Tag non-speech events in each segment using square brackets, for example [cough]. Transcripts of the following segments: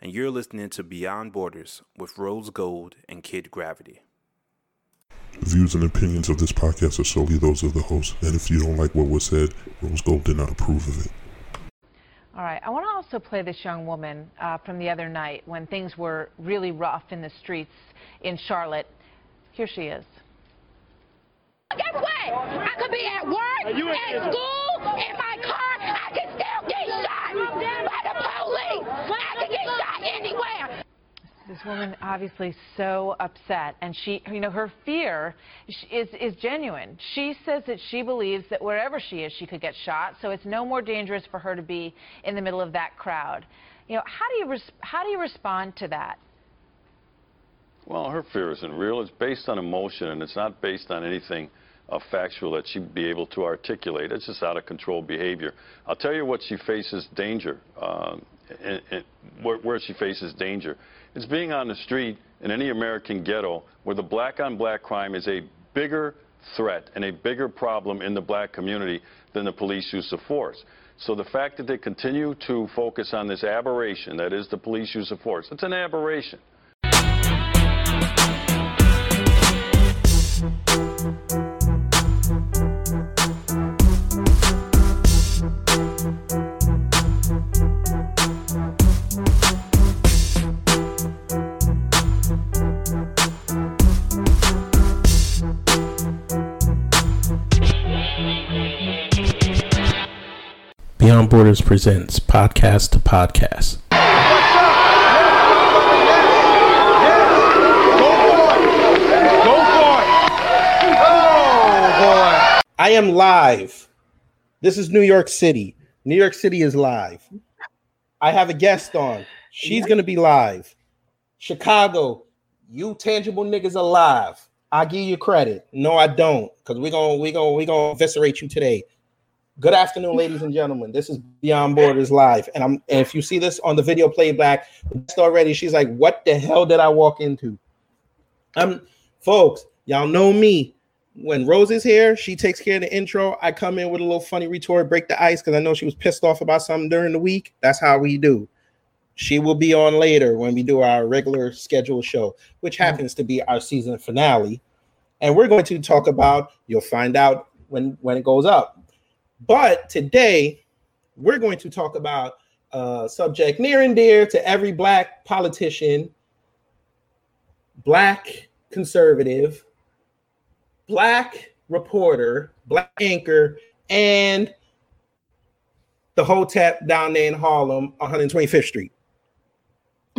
and you're listening to Beyond Borders with Rose Gold and Kid Gravity. The views and opinions of this podcast are solely those of the host, and if you don't like what was said, Rose Gold did not approve of it. All right, I want to also play this young woman uh, from the other night when things were really rough in the streets in Charlotte. Here she is. Guess what? I could be at work, at school, in my car. I can still get shot by the police. I can get shot anywhere. This woman obviously so upset, and she, you know, her fear is is genuine. She says that she believes that wherever she is, she could get shot. So it's no more dangerous for her to be in the middle of that crowd. You know, how do you how do you respond to that? Well, her fear isn't real. It's based on emotion, and it's not based on anything uh, factual that she'd be able to articulate. It's just out of control behavior. I'll tell you what she faces danger, uh, and, and where, where she faces danger. It's being on the street in any American ghetto where the black on black crime is a bigger threat and a bigger problem in the black community than the police use of force. So the fact that they continue to focus on this aberration, that is the police use of force, it's an aberration. Presents Podcast to Podcast. I am live. This is New York City. New York City is live. I have a guest on. She's going to be live. Chicago, you tangible niggas alive. I give you credit. No, I don't, because we're gonna we're gonna we're gonna eviscerate you today. Good afternoon, ladies and gentlemen. This is Beyond Borders Live. And I'm and if you see this on the video playback already, she's like, What the hell did I walk into? Um, folks, y'all know me. When Rose is here, she takes care of the intro. I come in with a little funny retort, break the ice because I know she was pissed off about something during the week. That's how we do. She will be on later when we do our regular scheduled show, which happens to be our season finale. And we're going to talk about, you'll find out when, when it goes up. But today, we're going to talk about a subject near and dear to every black politician, black conservative, black reporter, black anchor, and the Hotep down there in Harlem, 125th Street.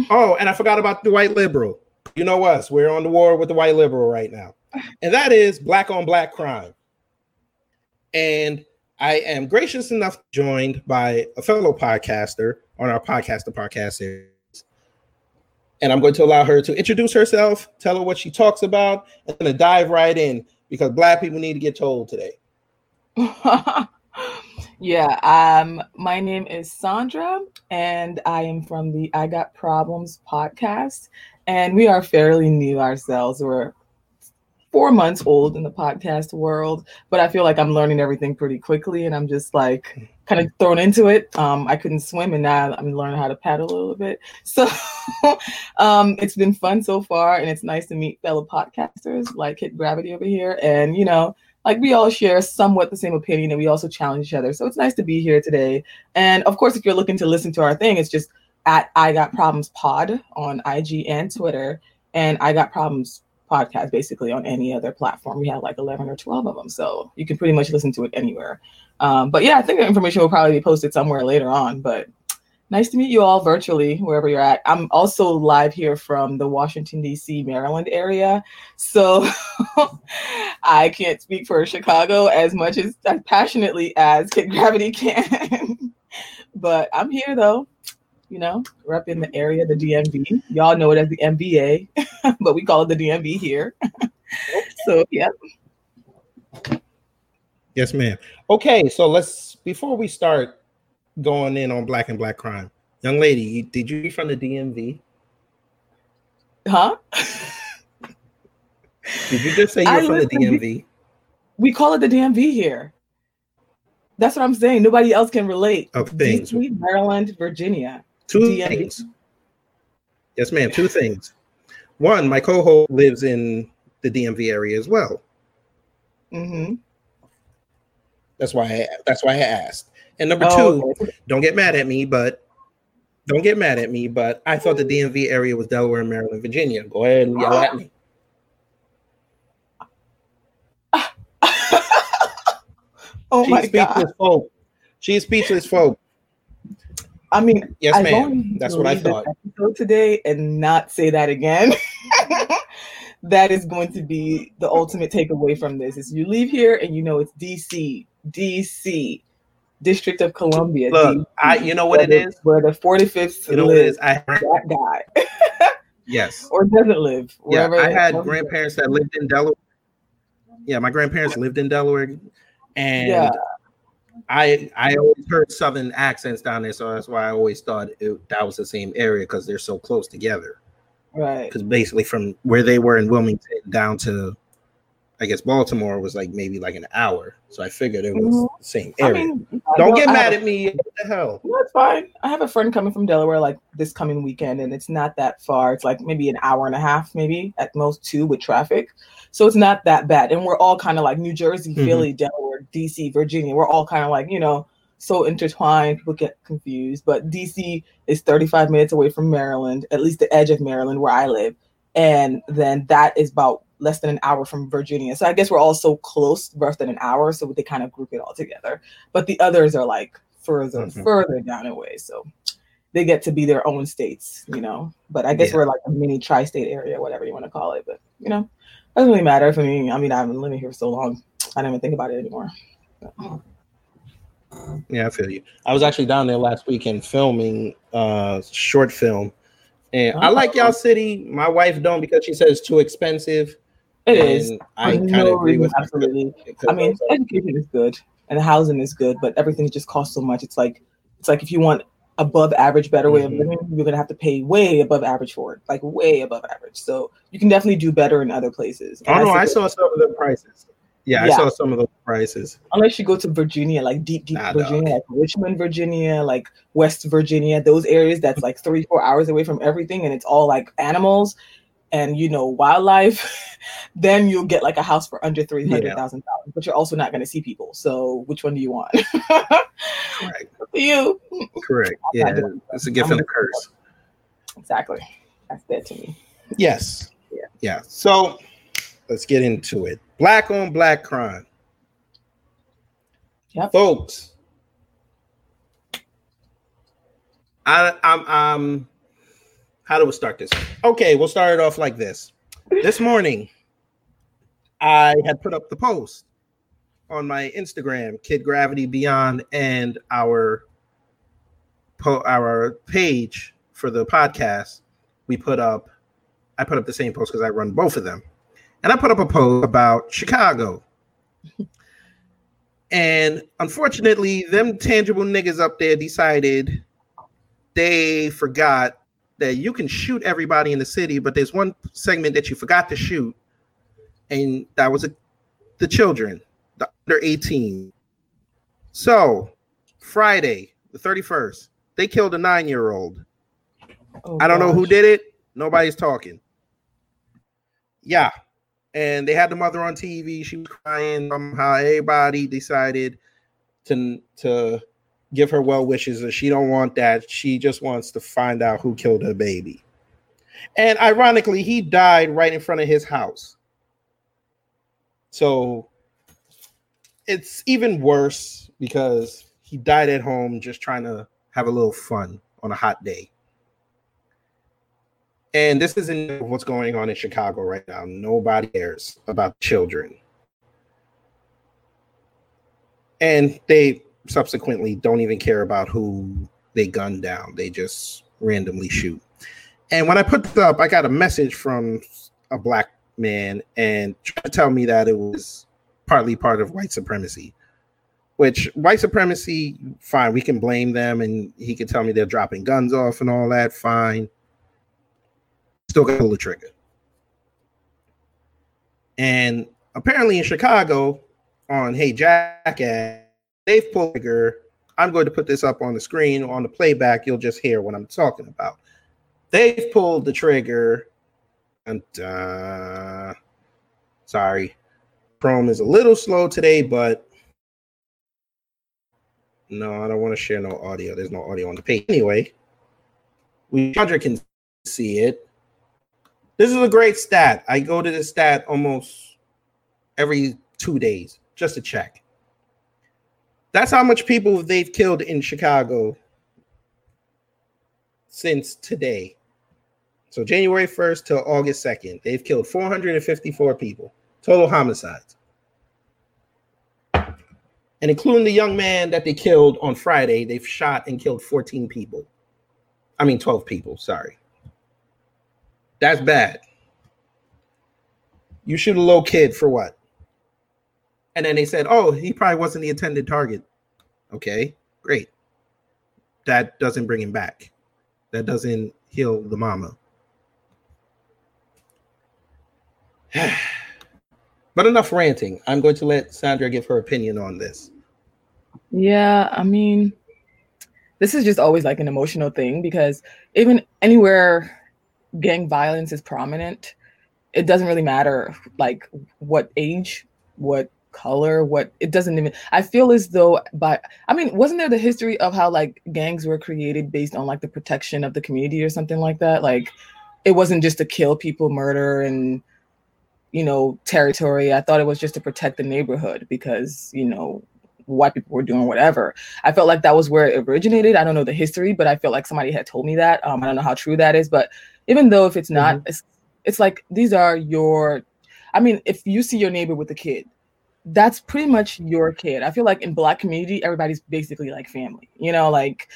Oh, and I forgot about the white liberal. You know us, we're on the war with the white liberal right now. And that is black on black crime. And I am gracious enough joined by a fellow podcaster on our podcast, podcast series. And I'm going to allow her to introduce herself, tell her what she talks about, and then dive right in because black people need to get told today. [laughs] yeah, um, my name is Sandra, and I am from the I Got Problems podcast. And we are fairly new ourselves. We're four months old in the podcast world, but I feel like I'm learning everything pretty quickly and I'm just like kind of thrown into it. Um, I couldn't swim and now I'm learning how to paddle a little bit. [laughs] So um, it's been fun so far and it's nice to meet fellow podcasters like Kid Gravity over here. And, you know, like we all share somewhat the same opinion and we also challenge each other. So it's nice to be here today. And of course, if you're looking to listen to our thing, it's just at I Got Problems Pod on IG and Twitter. And I Got Problems podcast basically on any other platform. We have like 11 or 12 of them. So you can pretty much listen to it anywhere. Um, but yeah, I think the information will probably be posted somewhere later on. But nice to meet you all virtually, wherever you're at. I'm also live here from the Washington, D.C., Maryland area. So [laughs] I can't speak for Chicago as much as, as passionately as Kid Gravity [laughs] can. but I'm here though. You know, we're up in the area, the DMV. Y'all know it as the MBA, [laughs] [laughs] but we call it the DMV here. [laughs] so yeah. Yes, ma'am. Okay, so let's before we start going in on black and black crime, young lady, did you from the DMV? Huh? [laughs] Did you just say you're from the DMV? We call it the DMV here. That's what I'm saying. Nobody else can relate. Of things. DC, Maryland, Virginia. Two DMV. things. Yes, ma'am. Two things. One, my co-host lives in the DMV area as well. Mm-hmm. That's why I, that's why I asked. And number Oh, two, don't get mad at me, but don't get mad at me, but I thought the DMV area was Delaware, Maryland, Virginia. Go ahead and yell at me. [laughs] oh She's my speechless, god. folk. She's speechless, folk. I mean, Yes, I ma'am. That's what I thought. today and not say that again. [laughs] that is going to be the ultimate takeaway from this. Is you leave here and you know it's DC, DC, District of Columbia. Look, DC, I you know what it is. where the- the 45th You know lives, I that guy. [laughs] yes. or doesn't live. Yeah, I had grandparents that lived in Delaware. Yeah, my grandparents lived in Delaware, and Yeah. I I always heard southern accents down there, so that's why I always thought it, that was the same area because they're so close together. Right. Because basically, from where they were in Wilmington down to, I guess Baltimore was like maybe like an hour. So I figured it was Mhm. the same I area. mean, Don't get mad a- at me. What the hell? No, it's fine. I have a friend coming from Delaware like this coming weekend, and it's not that far. It's like maybe an hour and a half, maybe at most two with traffic. So it's not that bad. And we're all kind of like New Jersey, Mhm. Philly, Delaware, DC, Virginia. We're all kind of like, you know, so intertwined. People get confused. But DC is 35 minutes away from Maryland, at least the edge of Maryland where I live. And then that is about less than an hour from Virginia. So I guess we're all so close, less than an hour. So they kind of group it all together. But the others are like further, Mhm. further down away. So they get to be their own states, you know. But I guess Yeah. we're like a mini tri-state area, whatever you want to call it. But you know, it doesn't really matter for me. I mean, I've been living here for so long, I don't even think about it anymore. Yeah, I feel you. I was actually down there last weekend filming uh short film. And I like Oh. y'all city. My wife don't because she says it's too expensive. It is. And I For kind no of agree with absolutely. I mean, education is good and housing is good, but everything just costs so much. It's like it's like if you want above average better way of Mhm. living, you're gonna have to pay way above average for it, like way above average. So you can definitely do better in other places. oh no, I suggest- saw some of the prices. Yeah, I Yeah. saw some of those prices. unless you go to Virginia, like deep, deep Nah, Virginia, like Richmond, Virginia, like West Virginia, those areas that's like three, four hours away from everything, and it's all like animals and you know wildlife. [laughs] then you'll get like a house for under three hundred thousand dollars, but you're also not going to see people. So which one do you want? Correct. [laughs] You. Correct. I'm Yeah, it's a gift I'm and a curse. Exactly. That's dead to me. Yes. Yeah. Yeah. So let's get into it. Black on black crime. Yep. Folks. I I'm um how do we start this? Okay, we'll start it off like this. This morning, I had put up the post on my Instagram, Kid Gravity Beyond, and our po- our page for the podcast. We put up, I put up the same post because I run both of them, and I put up a post about Chicago. And unfortunately, them tangible niggas up there decided they forgot that you can shoot everybody in the city, but there's one segment that you forgot to shoot, and that was a, the children, the under 18. So, Friday, the 31st, they killed a nine year old. Oh, I don't know who did it. Nobody's talking. Yeah. And they had the mother on TV. She was crying. Um, Somehow everybody decided to to give her well wishes, and she don't want that. She just wants to find out who killed her baby. And ironically, he died right in front of his house. So it's even worse because he died at home just trying to have a little fun on a hot day. And this isn't what's going on in Chicago right now. Nobody cares about children. And they subsequently don't even care about who they gun down. They just randomly shoot. And when I put this up, I got a message from a black man and tried to tell me that it was partly part of white supremacy. Which white supremacy, fine, we can blame them, and he could tell me they're dropping guns off and all that, fine. Still got to pull the trigger. And apparently in Chicago, on Hey Jackass, they've pulled the trigger. I'm going to put this up on the screen on the playback. You'll just hear what I'm talking about. They've pulled the trigger. And uh, sorry, Chrome is a little slow today, but no, I don't want to share no audio. There's no audio on the page anyway. We Sandra can see it. This is a great stat. I go to the stat almost every two days just to check. That's how much people they've killed in Chicago since today. So January 1st to August 2nd, they've killed 454 people, total homicides. And including the young man that they killed on Friday, they've shot and killed 14 people. I mean, 12 people, sorry. That's bad. You shoot a little kid for what? And then they said, oh, he probably wasn't the intended target. Okay, great. That doesn't bring him back. That doesn't heal the mama. [sighs] but enough ranting. I'm going to let Sandra give her opinion on this. Yeah, I mean, this is just always like an emotional thing because even anywhere gang violence is prominent, it doesn't really matter like what age, what color, what it doesn't even I feel as though by I mean, wasn't there the history of how like gangs were created based on like the protection of the community or something like that? Like it wasn't just to kill people, murder and you know, territory. I thought it was just to protect the neighborhood because, you know, white people were doing whatever. I felt like that was where it originated. I don't know the history, but I feel like somebody had told me that. Um, I don't know how true that is, but even though if it's not, mm-hmm. it's, it's like these are your. I mean, if you see your neighbor with a kid, that's pretty much your kid. I feel like in black community, everybody's basically like family. You know, like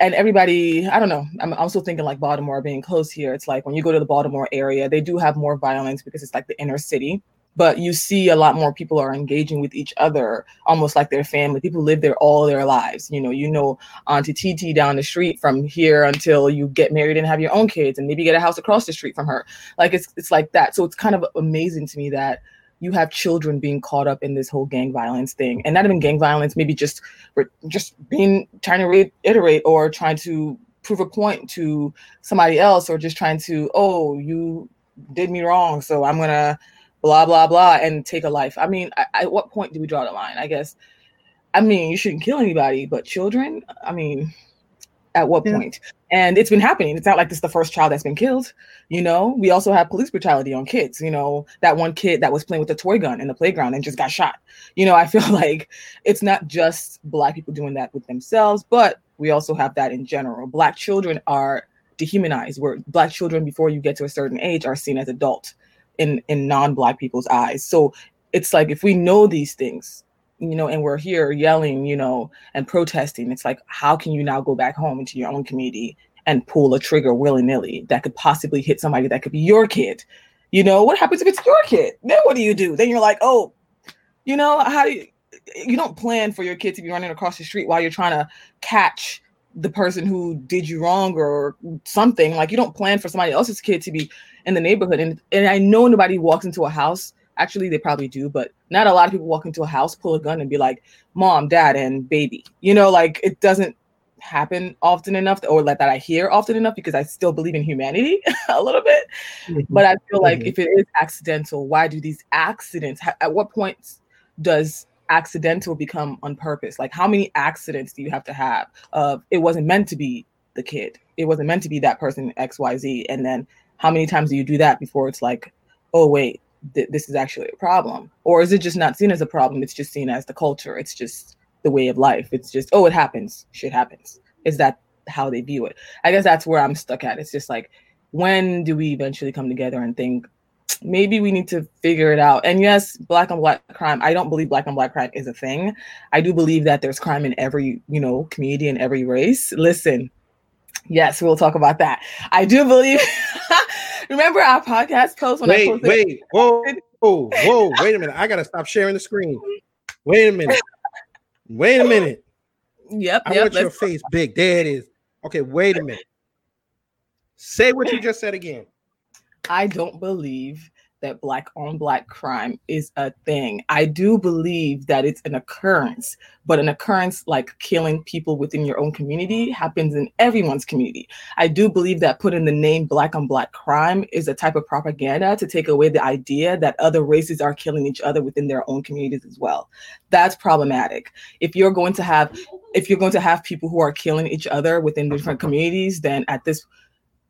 and everybody i don't know i'm also thinking like baltimore being close here it's like when you go to the baltimore area they do have more violence because it's like the inner city but you see a lot more people are engaging with each other almost like their family people live there all their lives you know you know auntie tt down the street from here until you get married and have your own kids and maybe get a house across the street from her like it's it's like that so it's kind of amazing to me that you have children being caught up in this whole gang violence thing. And not even gang violence maybe just just being trying to reiterate or trying to prove a point to somebody else or just trying to oh you did me wrong so i'm gonna blah blah blah and take a life. I mean I, at what point do we draw the line i guess? I mean you shouldn't kill anybody but children? I mean at what yeah. point? And it's been happening. It's not like this is the first child that's been killed. You know, we also have police brutality on kids. You know, that one kid that was playing with a toy gun in the playground and just got shot. You know, I [laughs] feel like it's not just black people doing that with themselves, but we also have that in general. Black children are dehumanized, where black children before you get to a certain age are seen as adult in in non-black people's eyes. So it's like if we know these things, you know, and we're here yelling, you know, and protesting. It's like, how can you now go back home into your own community and pull a trigger willy nilly that could possibly hit somebody that could be your kid? You know, what happens if it's your kid? Then what do you do? Then you're like, oh, you know, how do you, you don't plan for your kid to be running across the street while you're trying to catch the person who did you wrong or something. Like you don't plan for somebody else's kid to be in the neighborhood. And and I know nobody walks into a house Actually, they probably do, but not a lot of people walk into a house, pull a gun, and be like, "Mom, Dad, and baby." You know, like it doesn't happen often enough, or like that I hear often enough, because I still believe in humanity [laughs] a little bit. Mm-hmm. But I feel like mm-hmm. if it is accidental, why do these accidents? At what point does accidental become on purpose? Like, how many accidents do you have to have of it wasn't meant to be the kid, it wasn't meant to be that person X Y Z, and then how many times do you do that before it's like, oh wait, th- this is actually a problem or is it just not seen as a problem it's just seen as the culture it's just the way of life it's just oh it happens shit happens is that how they view it i guess that's where i'm stuck at it's just like when do we eventually come together and think maybe we need to figure it out. And yes, black on black crime. I don't believe black on black crime is a thing. I do believe that there's crime in every, you know, community and every race. Listen, yes, we'll talk about that. I do believe. [laughs] remember our podcast post when wait, I posted? wait, whoa, whoa, whoa, [laughs] wait a minute. I gotta stop sharing the screen. Wait a minute. Wait a minute. Yep. I yep, want your face big. There it is. Okay, wait a minute. Say what you just said again. I don't believe that black on black crime is a thing. I do believe that it's an occurrence, but an occurrence like killing people within your own community happens in everyone's community. I do believe that putting the name black on black crime is a type of propaganda to take away the idea that other races are killing each other within their own communities as well. That's problematic. If you're going to have if you're going to have people who are killing each other within different communities, then at this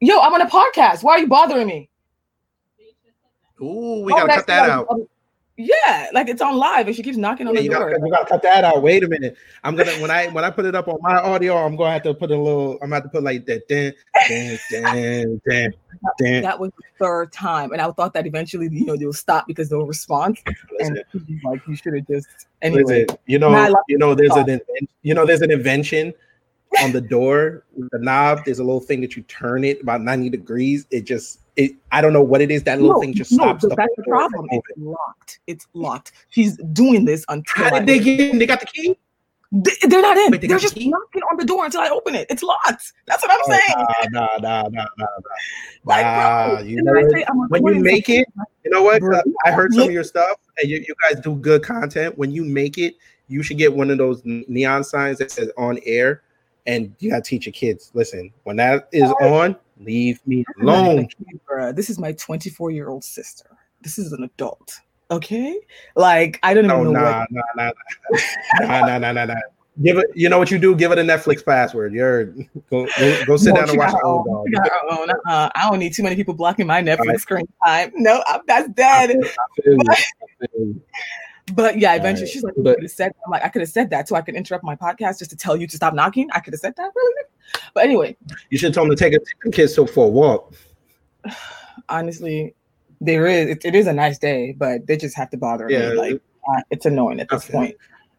Yo, I'm on a podcast. Why are you bothering me? Ooh, we Oh, gotta cut that not- out. Yeah, like it's on live and she keeps knocking on Yeah, the you door. gotta, you gotta cut that out. Wait a minute. I'm gonna when I when I put it up on my audio, I'm gonna have to put a little. I'm gonna have to put like that. Dan, dan, dan, dan, dan. That was the third time, and I thought that eventually, you know, they'll stop because no response. Listen, And like, you should have just anyway. listen, you know, like you know, there's thought. an you know, there's an invention on the door with the knob. There's a little thing that you turn it about 90 degrees. It just it. I don't know what it is. That little No, thing just no, stops. the that's the problem. It's locked. It's locked. She's doing this until How I did they get in? They got the key. They, they're not in. Wait, they They're got the just knocking on the door until I open it. It's locked. That's what I'm Oh, saying. nah, nah, nah, nah, nah, Like, nah. bro, you know then I what? say when you make it, you know what? Bro, Uh, I heard some of your stuff, and you, you guys do good content. When you make it, you should get one of those neon signs that says "on air," and you gotta teach your kids. Listen, when that is on, leave me even alone. kid. This is my 24 year old sister. This is an adult. Okay, like I don't even No, know nah, what. nah, nah, nah, nah, nah, nah, nah. Give it. You know what you do? Give it a Netflix password. You're go go, go sit No, down and watch old dog. She got her own. Uh-uh. I don't need too many people blocking my Netflix Alright. screen time. No, I'm, that's I dead. feel- I feel you. [laughs] I feel. But yeah, eventually Alright, she's like, but- could have said, I'm like, I could have said that so I could interrupt my podcast just to tell you to stop knocking. I could have said that, really. But anyway, You should tell them to take a kids to for a walk. [sighs] honestly, there is it, it is a nice day, but they just have to bother Yeah. me. Like uh, it's annoying at this Okay. point.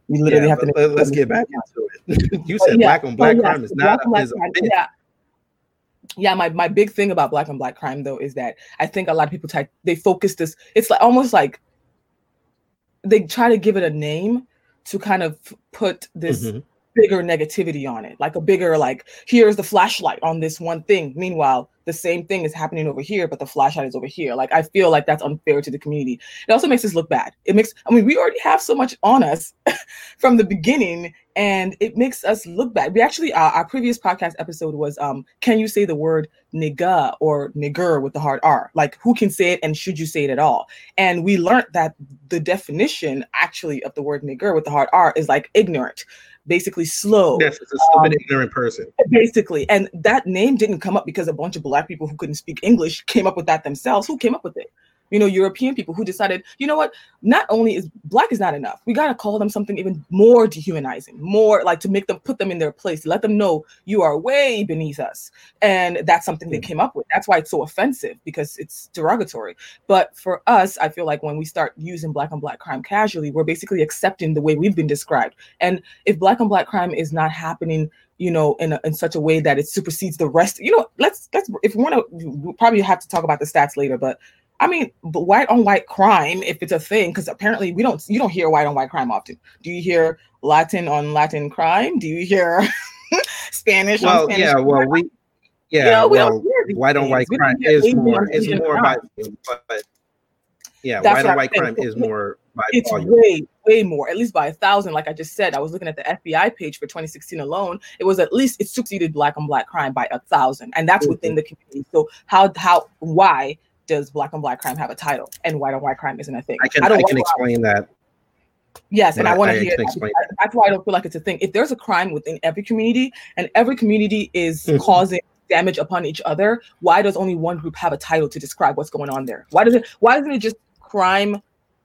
You literally Yeah, have to. let, us get back into it. [laughs] [laughs] you said yeah, black on black crime is not black is a crime, yeah. Yeah, my, my big thing about black on black crime though is that I think a lot of people type they focus this. It's like almost like they try to give it a name to kind of put this Mhm. bigger negativity on it, like a bigger like here's the flashlight on this one thing. Meanwhile, the same thing is happening over here, but the flashlight is over here. Like I feel like that's unfair to the community. It also makes us look bad. It makes I mean we already have so much on us [laughs] from the beginning, and it makes us look bad. We actually uh, our previous podcast episode was um can you say the word nigga or nigger with the hard R? Like who can say it and should you say it at all? And we learned that the definition actually of the word nigger with the hard R is like ignorant, basically slow Yes, it's a stupid, Um, ignorant person. basically and that name didn't come up because a bunch of black people who couldn't speak english came up with that themselves who came up with it you know european people who decided you know what not only is black is not enough we got to call them something even more dehumanizing more like to make them put them in their place let them know you are way beneath us. And that's something they hmm. came up with. That's why it's so offensive because it's derogatory. But for us i feel like when we start using black on black crime casually we're basically accepting the way we've been described. And if black on black crime is not happening you know in, a, in such a way that it supersedes the rest you know let's let's if we want to we'll probably have to talk about the stats later but i mean white on white crime if it's a thing because apparently we don't you don't hear white on white crime often. Do you hear latin on latin crime? Do you hear [laughs] spanish on Well, spanish yeah, well, we, yeah, know, we don't well, white on white crime is Asian more on is more crime. by, but yeah, That's white on white crime is more by it's volume. way way more at least by a thousand like i just said i was looking at the fbi page for 2016 alone it was at least it succeeded black on black crime by a thousand and that's within the community. So how how why does black on black crime have a title? And white on white crime isn't a thing. I can I, don't can explain that. yes and but i want to hear that. that's why i don't feel like it's a thing. If there's a crime within every community and every community is [laughs] causing damage upon each other why does only one group have a title to describe what's going on there? Why does it why isn't it just crime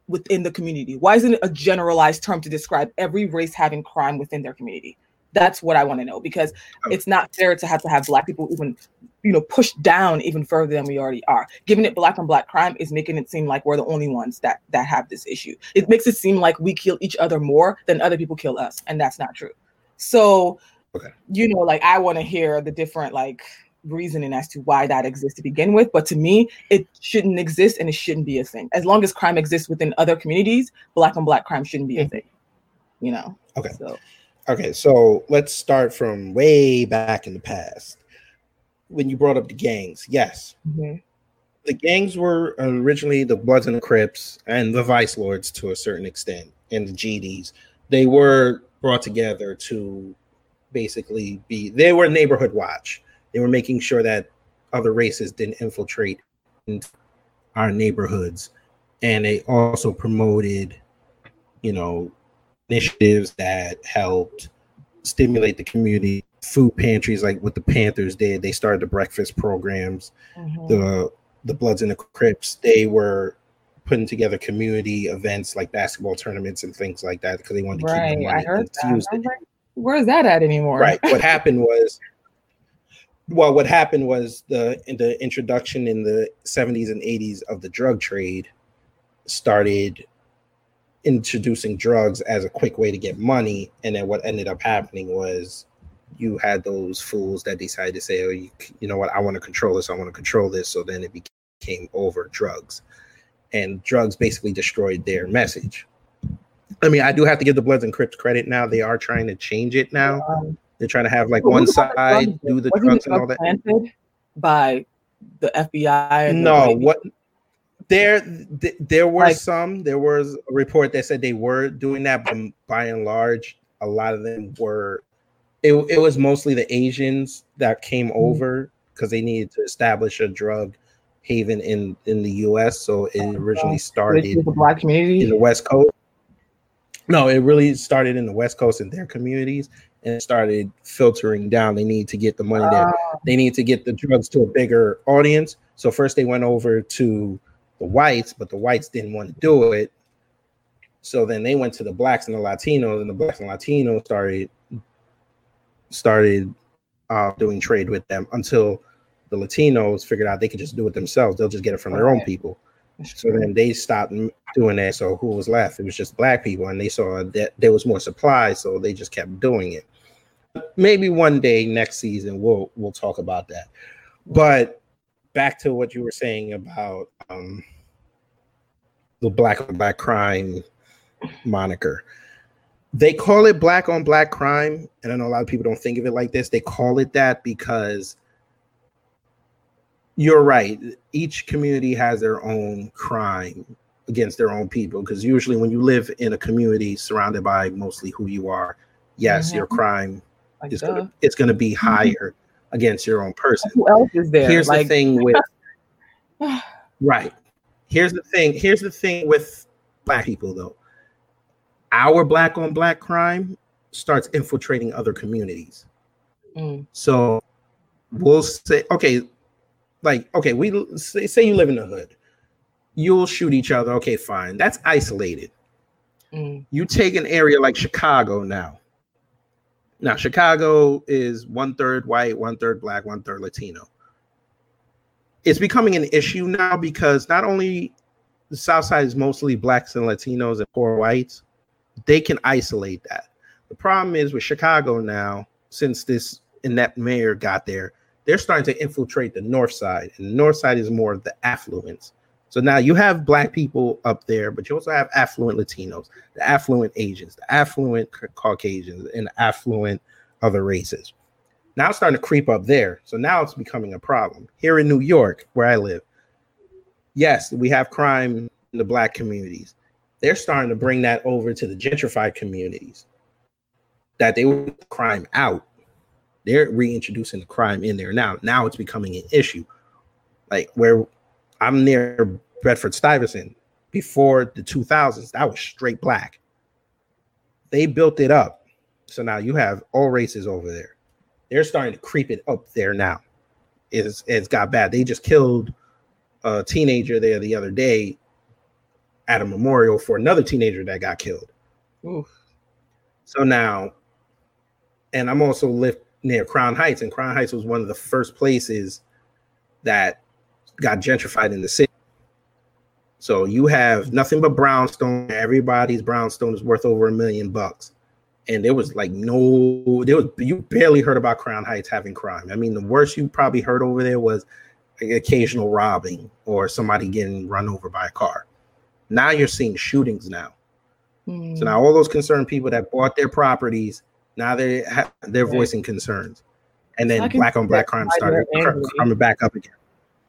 within the community? Why isn't it a generalized term to describe every race having crime within their community That's what I want to know because oh. it's not fair to have to have black people even, you know, pushed down even further than we already are. Giving it black on black crime is making it seem like we're the only ones that that have this issue. It makes it seem like we kill each other more than other people kill us, and that's not true. So, Okay. you know, like I want to hear the different like reasoning as to why that exists to begin with. But to me, it shouldn't exist and it shouldn't be a thing. As long as crime exists within other communities, black on black crime shouldn't be a mm. thing. You know. Okay. So Okay, so let's start from way back in the past. When you brought up the gangs, yes, mhm. the gangs were originally the Bloods and the Crips and the Vice Lords to a certain extent, and the GDs. They were brought together to basically be. They were neighborhood watch. They were making sure that other races didn't infiltrate into our neighborhoods, and they also promoted, you know, initiatives that helped stimulate the community. Food pantries, like what the Panthers did, they started the breakfast programs Mhm. the the Bloods and the Crips, they were putting together community events like basketball tournaments and things like that because they wanted to keep right. the I money heard that. I infused. was like, Where's that at anymore? Right. What [laughs] happened was, well, what happened was the in the introduction in the 70s and 80s of the drug trade started introducing drugs as a quick way to get money, and then what ended up happening was you had those fools that decided to say, "Oh, you, you know what? I want to control this. I want to control this." So then it became over drugs, and drugs basically destroyed their message. I mean, I do have to give the Bloods and Crips credit now. They are trying to change it now. Um, They're trying to have like one the fuck is side do the drugs and all that. by the FBI. No, what there th- there were Like- some. There was a report that said they were doing that, but by and large, a lot of them were. It, it was mostly the Asians that came Mm-hmm. over because they needed to establish a drug haven in in the U.S. So it originally started the black community in the West Coast. No, it really started in the West Coast in their communities and started filtering down. They need to get the money there. Ah. They need to get the drugs to a bigger audience. So first they went over to the whites, but the whites didn't want to do it. So then they went to the blacks and the Latinos, and the blacks and Latinos started started uh, doing trade with them until the Latinos figured out they could just do it themselves. They'll just get it from their own people. So then they stopped doing that. So who was left? It was just black people, and they saw that there was more supply, so they just kept doing it. Maybe one day next season we'll we'll talk about that. But back to what you were saying about um, the black on black crime moniker. They call it black on black crime, and I know a lot of people don't think of it like this. They call it that because you're right. Each community has their own crime against their own people. Because usually, when you live in a community surrounded by mostly who you are, yes, your Mhm. crime Like, is gonna it's gonna be [laughs] higher against your own person. Who else is there? Here's like, the thing with [laughs] right. Here's the thing. Here's the thing with black people though. Our black on black crime starts infiltrating other communities. Mm, So we'll say, okay, like, okay, we say, say you live in the hood, you'll shoot each other. Okay, fine. That's isolated. mm, You take an area like Chicago now. Now, Chicago is one third white, one third black, one third Latino. It's becoming an issue now because not only the South Side is mostly blacks and Latinos and poor whites, they can isolate that. The problem is with Chicago now, since this inept mayor got there, they're starting to infiltrate the north side, and the north side is more of the affluence. So now you have black people up there, but you also have affluent Latinos, the affluent Asians, the affluent Caucasians, and affluent other races. Now it's starting to creep up there. So now it's becoming a problem. Here in New York, where I live, yes, we have crime in the black communities. They're starting to bring that over to the gentrified communities. That they want crime out. They're reintroducing the crime in there now. Now it's becoming an issue. Like where I'm near Bedford Stuyvesant before the 2000s, that was straight black. They built it up. So now you have all races over there. They're starting to creep it up there now. It's, it's got bad. They just killed a teenager there the other day at a memorial for another teenager that got killed. oof. So now and I'm also live near Crown Heights, and Crown Heights was one of the first places that got gentrified in the city. So you have nothing but brownstone. Everybody's brownstone is worth over a million bucks. And there was like no, there was you barely heard about Crown Heights having crime. I mean, the worst you probably heard over there was occasional robbing or somebody getting run over by a car. Now you're seeing shootings now. Mm. So now all those concerned people that bought their properties, now they ha- they're voicing concerns. And then black on black crime started coming back up again.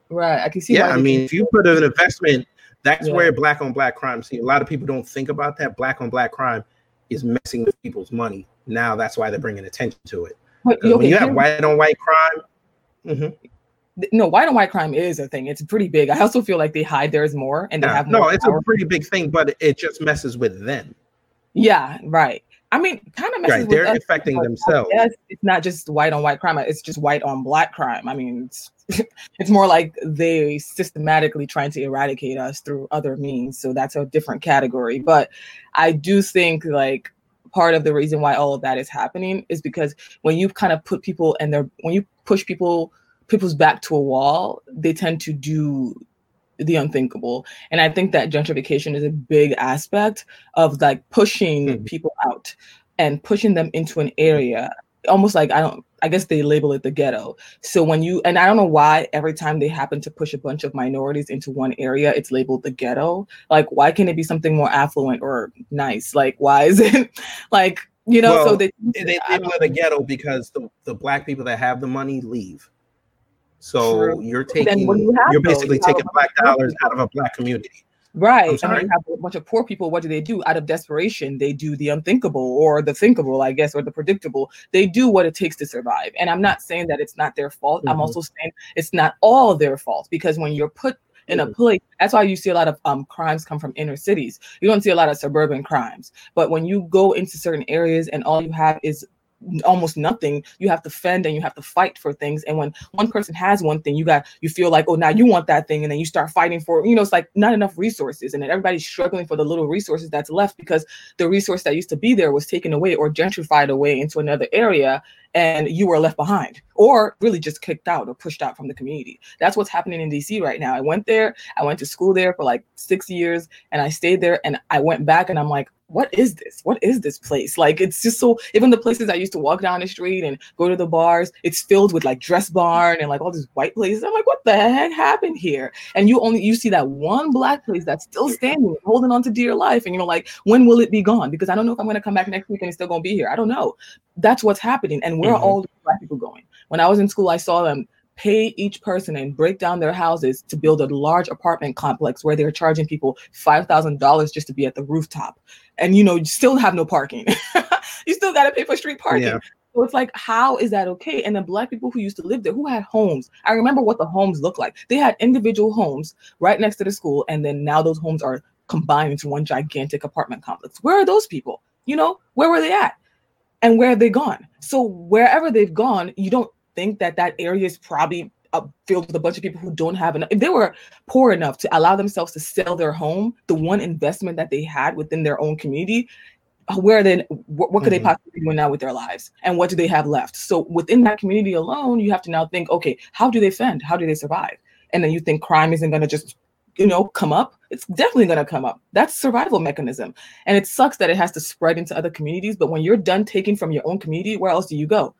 Right. I can see. Yeah, I mean, if you put an investment that's yeah. where black on black crime. See, a lot of people don't think about that. Black on black crime is messing with people's money. Now that's why they're bringing attention to it. But, okay, when you have white on white crime, mm-hmm. no, white on white crime is a thing. It's pretty big. I also feel like they hide theirs more, and they yeah, have no. It's power. a pretty big thing, but it just messes with them. Yeah, right. I mean, kind of messes right, they're us, affecting themselves. Yes, it's not just white on white crime. It's just white on black crime. I mean, it's [laughs] it's more like they systematically trying to eradicate us through other means. So that's a different category. But I do think like part of the reason why all of that is happening is because when you kind of put people and they're when you push people people's back to a wall, they tend to do the unthinkable. And I think that gentrification is a big aspect of like pushing mm-hmm. people out and pushing them into an area almost like I don't I guess they label it the ghetto. So when you and I don't know why every time they happen to push a bunch of minorities into one area, it's labeled the ghetto. Like why can't it be something more affluent or nice? Like why is it [laughs] like you know? Well, so they they label it a ghetto because the, the black people that have the money leave. So True. you're taking you are basically taking black dollars out of a black community. Right. And you have a bunch of poor people. What do they do? Out of desperation, they do the unthinkable or the thinkable, I guess, or the predictable. They do what it takes to survive. And I'm not saying that it's not their fault. Mm-hmm. I'm also saying it's not all their fault because when you're put in a mm-hmm. place. That's why you see a lot of um, crimes come from inner cities. You don't see a lot of suburban crimes. But when you go into certain areas and all you have is almost nothing you have to fend and you have to fight for things. And when one person has one thing you got you feel like oh now you want that thing and then you start fighting for you know it's like not enough resources and then everybody's struggling for the little resources that's left because the resource that used to be there was taken away or gentrified away into another area and you were left behind or really just kicked out or pushed out from the community. That's what's happening in DC right now. I went there, I went to school there for like six years and I stayed there and I went back and I'm like, what is this? What is this place? Like it's just so even the places I used to walk down the street and go to the bars, it's filled with like Dressbarn and like all these white places. I'm like, what the heck happened here? And you only you see that one black place that's still standing, holding on to dear life. And you're like, when will it be gone? Because I don't know if I'm gonna come back next week and it's still gonna be here. I don't know. That's what's happening. And where mm-hmm. are all the black people going? When I was in school, I saw them pay each person and break down their houses to build a large apartment complex where they're charging people $5,000 just to be at the rooftop. And you know, you still have no parking. [laughs] you still got to pay for street parking. Yeah. So it's like, how is that okay? And the black people who used to live there, who had homes, I remember what the homes looked like. They had individual homes right next to the school, and then now those homes are combined into one gigantic apartment complex. Where are those people? You know, where were they at? And where have they gone? So wherever they've gone, you don't think that that area is probably uh, filled with a bunch of people who don't have enough. If they were poor enough to allow themselves to sell their home, the one investment that they had within their own community, uh, where then what, what could mm-hmm. they possibly do now with their lives and what do they have left so within that community alone you have to now think okay how do they fend how do they survive and then you think crime isn't going to just you know come up it's definitely going to come up that's survival mechanism and it sucks that it has to spread into other communities but when you're done taking from your own community where else do you go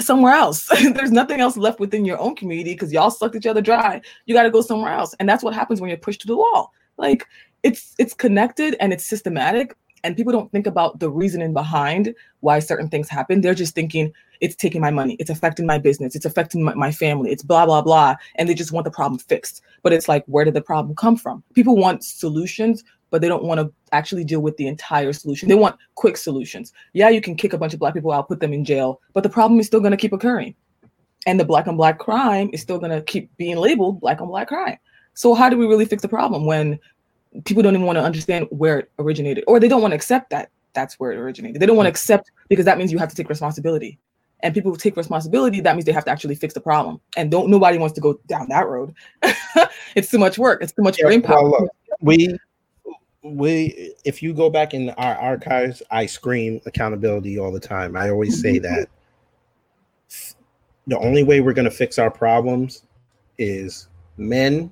somewhere else. [laughs] There's nothing else left within your own community because y'all sucked each other dry. You got to go somewhere else. And that's what happens when you're pushed to the wall. Like it's it's connected and it's systematic and people don't think about the reasoning behind why certain things happen. They're just thinking it's taking my money, it's affecting my business, it's affecting my, my family, it's blah blah blah and they just want the problem fixed. But it's like where did the problem come from? People want solutions but they don't want to actually deal with the entire solution. They want quick solutions. Yeah, you can kick a bunch of black people out, put them in jail, but the problem is still going to keep occurring. And the black on black crime is still going to keep being labeled black on black crime. So how do we really fix the problem when people don't even want to understand where it originated or they don't want to accept that that's where it originated. They don't want to mm. accept because that means you have to take responsibility. And people who take responsibility, that means they have to actually fix the problem. And don't nobody wants to go down that road. [laughs] it's too much work. It's too much yeah, brain power. Well, we we if you go back in our archives, I scream accountability all the time. I always say [laughs] that the only way we're going to fix our problems is men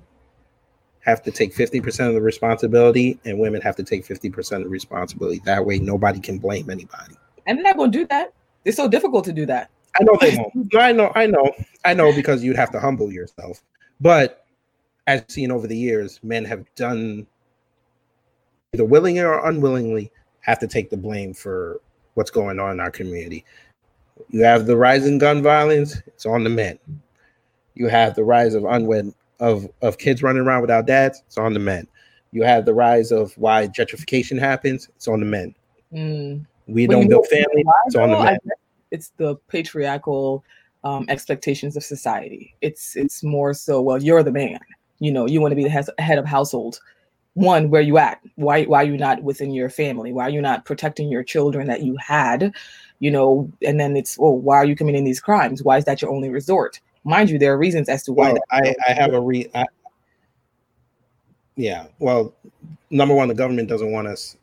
have to take 50% of the responsibility and women have to take 50% of the responsibility. That way nobody can blame anybody. And they're not going to do that. It's so difficult to do that. I know they [laughs] won't. I know, I know, I know because you'd have to humble yourself. But as seen over the years, men have done either willingly or unwillingly have to take the blame for what's going on in our community. You have the rise in gun violence, it's on the men. You have the rise of unwed of, of kids running around without dads, it's on the men. You have the rise of why gentrification happens, it's on the men. Mm. We When don't build family, it's on the men. it's the patriarchal um, expectations of society. It's it's more so. Well, you're the man. You know, you want to be the head head of household. One, where you at? Why why are you not within your family? Why are you not protecting your children that you had? You know, and then it's well, why are you committing these crimes? Why is that your only resort? Mind you, there are reasons as to why. Well, I, I have a re. I, yeah. Well, number one, the government doesn't want us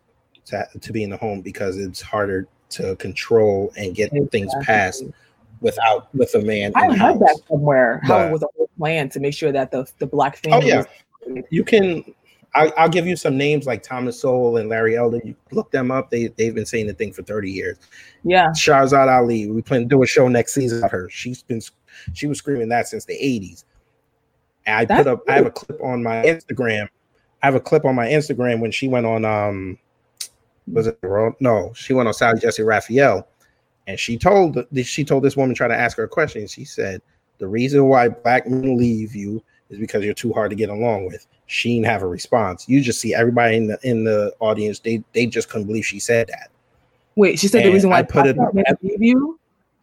to, to be in the home because it's harder to control and get things passed without with a man. I heard that somewhere. How But- it was a whole plan to make sure that the the black Oh family. yeah, you can. I, I'll give you some names like Thomas Sowell and Larry Elder. You look them up. They they've been saying the thing for thirty years. Yeah. Shahrazad Ali. We plan to do a show next season about her. She's been she was screaming that since the eighties. I That's put up. I have a clip on my Instagram. I have a clip on my Instagram when she went on. Um, was it the world? No, she went on Sally Jessy Raphael, and she told she told this woman trying to ask her a question. She said the reason why black men leave you is because you're too hard to get along with. She didn't have a response. You just see everybody in the in the audience. They they just couldn't believe she said that. Wait, she said the reason why I put it- men leave you,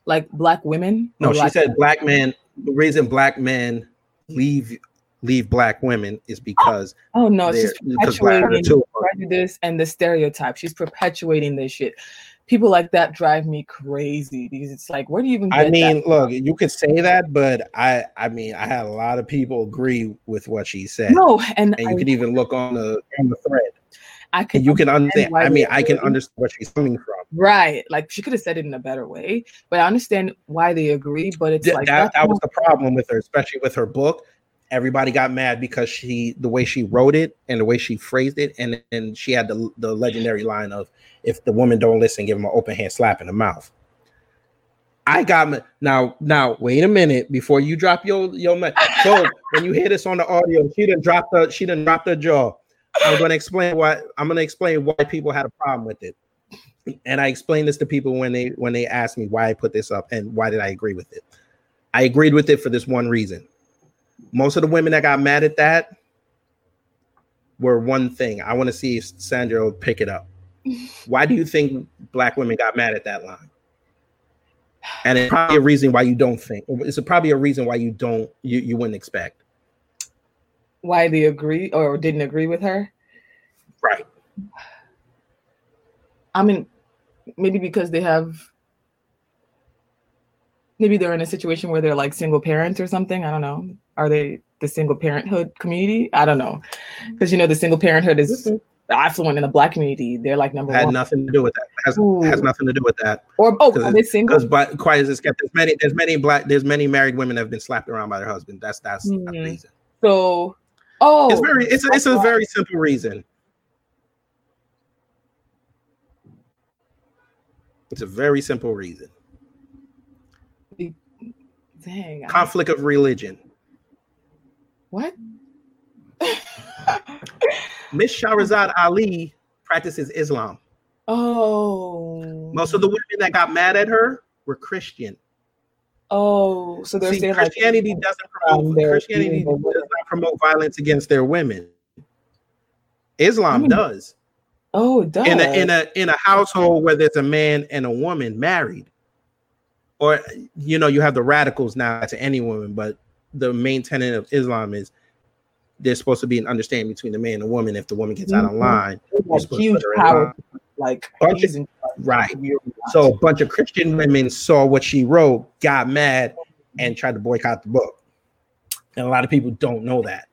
like black women. No, she said black men. The reason black men leave leave black women is because Oh no, it's just because black men are perpetuating prejudice and the stereotype. She's perpetuating this shit. People like that drive me crazy because it's like, where do you even? Get I mean, that? look, you could say that, but I, I mean, I had a lot of people agree with what she said. no, and, and I, you could even look on the on the thread, I can and you can understand. I mean, I can agree. understand where she's coming from. right. Like she could have said it in a better way, but I understand why they agree. But it's Th- like that that was the problem with her, especially with her book. Everybody got mad because she the way she wrote it and the way she phrased it, and and she had the the legendary line of "If the woman don't listen, give him an open hand slap in the mouth." I got now. Now wait a minute before you drop your your. So when you hear this on the audio, she didn't drop the she didn't drop the jaw. I'm going to explain why. I'm going to explain why people had a problem with it, and I explained this to people when they when they asked me why I put this up and why did I agree with it. I agreed with it for this one reason. Most of the women that got mad at that were one thing. I want to see if Sandra will pick it up. [laughs] Why do you think black women got mad at that line? And it's probably a reason why you don't think. It's probably a reason why you don't you, you wouldn't expect. Why they agree or didn't agree with her. Right. I mean, maybe because they have, maybe they're in a situation where they're like single parents or something. I don't know. Are they the single parenthood community? I don't know. Because, you know, the single parenthood is mm-hmm. affluent in the black community. They're like number Had one. nothing to do with that. Has, has nothing to do with that. Or, oh, Because are they single? Because, but quiet as it's kept, there's many, there's many black, there's many married women that have been slapped around by their husband. That's that's not the mm-hmm. reason. So, oh. It's very, it's a, it's a very simple reason. It's a very simple reason. Dang. I- Conflict of religion. What? [laughs] Miss Shahrazad Ali practices Islam. Oh. Most of the women that got mad at her were Christian. Oh, so they're See, saying like Christianity doesn't um, promote Christianity does not promote violence against their women. Islam Mm. does. Oh, it does. In a in a in a household where there's a man and a woman married, or you know, you have the radicals now to any woman, but the main tenet of Islam is there's supposed to be an understanding between the man and the woman. If the woman gets out of Mhm. line, like huge put her in power, line. like Bunch of-. Right. So a bunch of Christian women saw what she wrote, got mad, and tried to boycott the book. And a lot of people don't know that.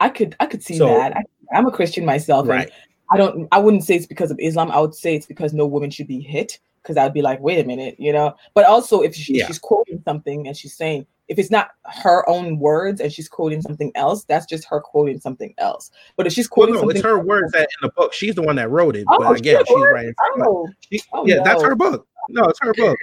I could I could see So- that. I, I'm a Christian myself, Right. and I don't. I wouldn't say it's because of Islam. I would say it's because no woman should be hit. Because I'd be like, wait a minute, you know. But also, if she, Yeah. she's quoting something and she's saying, if it's not her own words and she's quoting something else, that's just her quoting something else. But if she's Well, quoting no, something, it's her words that in the book. She's the one that wrote it. Oh, but again, she she's writing. Oh, She- oh, yeah, that's her book. No, it's her book.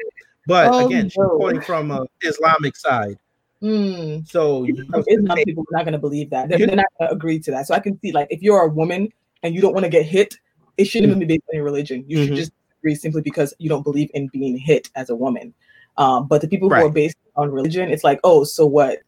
But Oh, again, she's no. quoting from a Islamic side. Hmm. So you Some Islam people are not going to believe that. They're, You- they're not going to agree to that. So I can see, like, if you're a woman and you don't want to get hit, it shouldn't even be based on your religion. You Mhm. should just agree simply because you don't believe in being hit as a woman. Um, but the people who Right. are based on religion, it's like, oh, so what?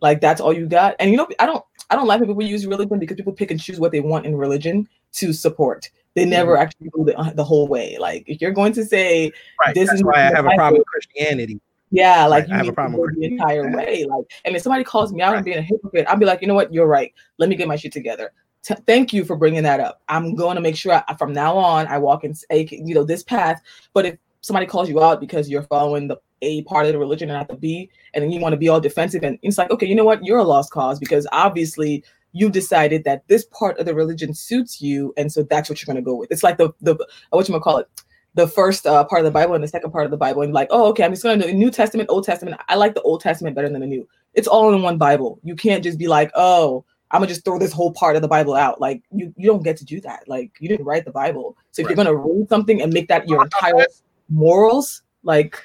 Like that's all you got? And you know, I don't, I don't like when people use religion because people pick and choose what they want in religion to support. They never actually go the, the whole way. Like if you're going to say, right. this That's is why I have a problem with Christianity. yeah, like Right, you I have a problem with the entire way. Like, and if somebody calls me out and being a hypocrite, I'll be like, you know what, you're right. Let me get my shit together. T- thank you for bringing that up. I'm going to make sure I, from now on I walk in a you know this path. But if somebody calls you out because you're following the A part of the religion and not the B, and then you want to be all defensive, and it's like, okay, you know what, you're a lost cause because obviously you've decided that this part of the religion suits you, and so that's what you're going to go with. It's like the the what you gonna call it the first uh, part of the Bible and the second part of the Bible, and like, oh, okay, I'm just going to do the New Testament, Old Testament. I like the Old Testament better than the New. It's all in one Bible. You can't just be like, oh, I'm gonna just throw this whole part of the Bible out. Like, you you don't get to do that. Like, you didn't write the Bible, so if you're gonna read something and make that your entire morals, like,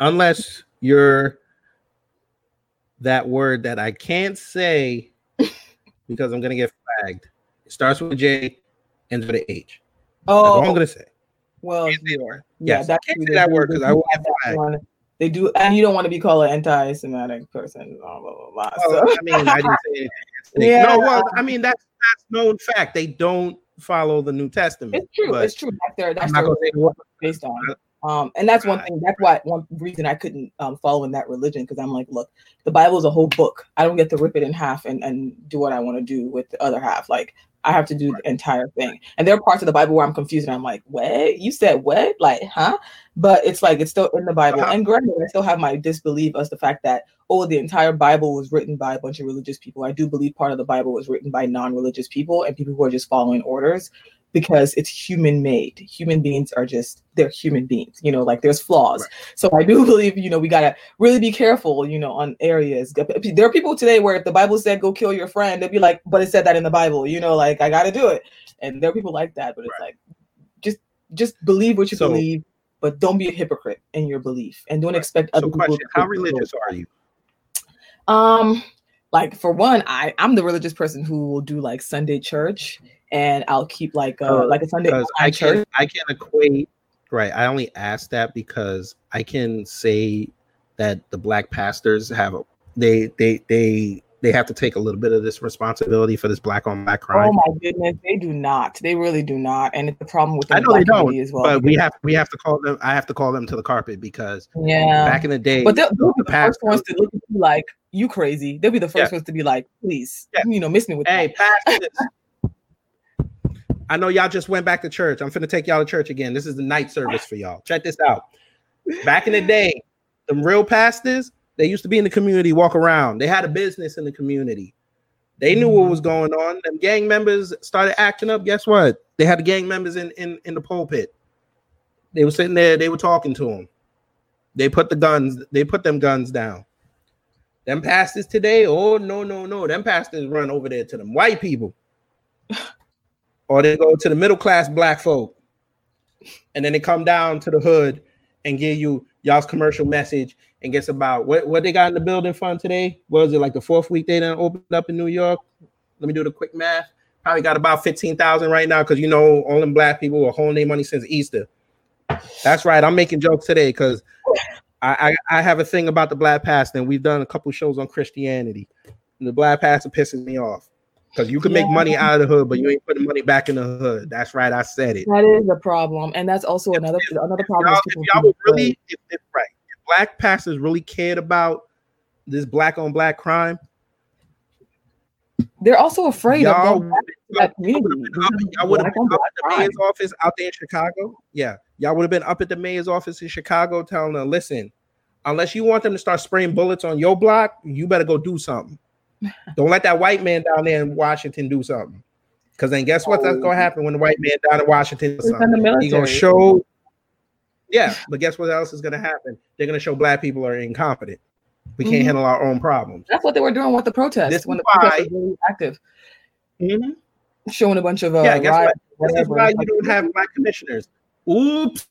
Unless you're that word that I can't say [laughs] because I'm gonna get flagged. It starts with a J, ends with an H. That's all I'm oh, gonna say. well, yeah, yeah, Yes, that's can't say that word because I [laughs] will have get flagged. one. They do, and you don't want to be called an anti-Semitic person. Blah blah blah. blah. Well, So- I mean, I didn't say anything. [laughs] Yeah. No, well, I mean that's that's known fact. They don't follow the New Testament. It's true. It's true. That's their that's their gonna say what based on. Um, and that's one thing. That's why one reason I couldn't um, follow in that religion because I'm like, look, the Bible is a whole book. I don't get to rip it in half and and do what I want to do with the other half. Like I have to do the entire thing. And there are parts of the Bible where I'm confused and I'm like, what? You said what? Like, huh? But it's like it's still in the Bible. Uh-huh. And granted, I still have my disbelief as the fact that oh, the entire Bible was written by a bunch of religious people. I do believe part of the Bible was written by non-religious people and people who are just following orders because it's human made. Human beings are just they're human beings, you know, like there's flaws. So I do [laughs] believe, you know, we gotta really be careful, you know, on areas. There are people today where if the Bible said go kill your friend, they'd be like, but it said that in the Bible, you know, like I gotta do it. And there are people like that, but it's like just just believe what you So- believe, but don't be a hypocrite in your belief and don't expect other So, people question: to How religious are you? um, like for one, I I'm the religious person who will do like Sunday church, and I'll keep like uh Uh, like a Sunday Because I church. can I can equate. Right. I only ask that because I can say that the black pastors have a they they they they have to take a little bit of this responsibility for this black on black crime. Oh my goodness, they do not. They really do not, and it's the problem with the I know they don't, as well. but we have we have to call them. I have to call them to the carpet because Yeah. back in the day, But they'll, they'll be the the first ones to look at you like you crazy. They'll be the first Yeah. ones to be like, please, you know, miss me with Hey, that. [laughs] I know y'all just went back to church. I'm finna take y'all to church again. This is the night service for y'all. Check this out. Back in the day, the real pastors, they used to be in the community, walk around. They had a business in the community. They knew what was going on. Them gang members started acting up. Guess what? They had the gang members in in, in the pulpit. They were sitting there, they were talking to them. They put the guns, they put them guns down. Them pastors today, oh no, no, no. Them pastors run over there to them white people. Or they go to the middle class black folk. And then they come down to the hood and give you y'all's commercial message and gets about what, what they got in the building fund today. Was it like the fourth week they done opened up in New York? Let me do the quick math. Probably got about 15,000 right now because you know all them black people were holding their money since Easter. That's right. I'm making jokes today because I, I I have a thing about the black pastor, and we've done a couple shows on Christianity. The black pastor pisses me off because you can make money out of the hood, but you ain't putting money back in the hood. That's right. I said it. That is a problem, and that's also another another problem. Y'all, if y'all really, if, if right, if black pastors really cared about this black on black crime, They're also afraid y'all of going back to that community. y'all would have been up at the mayor's office out there in Chicago. Yeah, y'all would have been up at the mayor's office in Chicago telling them, listen, unless you want them to start spraying bullets on your block, you better go do something. Don't let that white man down there in Washington do something. Because then guess what? That's gonna happen when the white man down in Washington. He's in the military. He gonna show. Yeah, but guess what else is gonna happen? They're gonna show black people are incompetent. We can't Mhm. handle our own problems. That's what they were doing with the protest This when the why- was really active, Mhm. showing a bunch of uh, Yeah, guess riots, what? This is why you don't have black commissioners. Oops.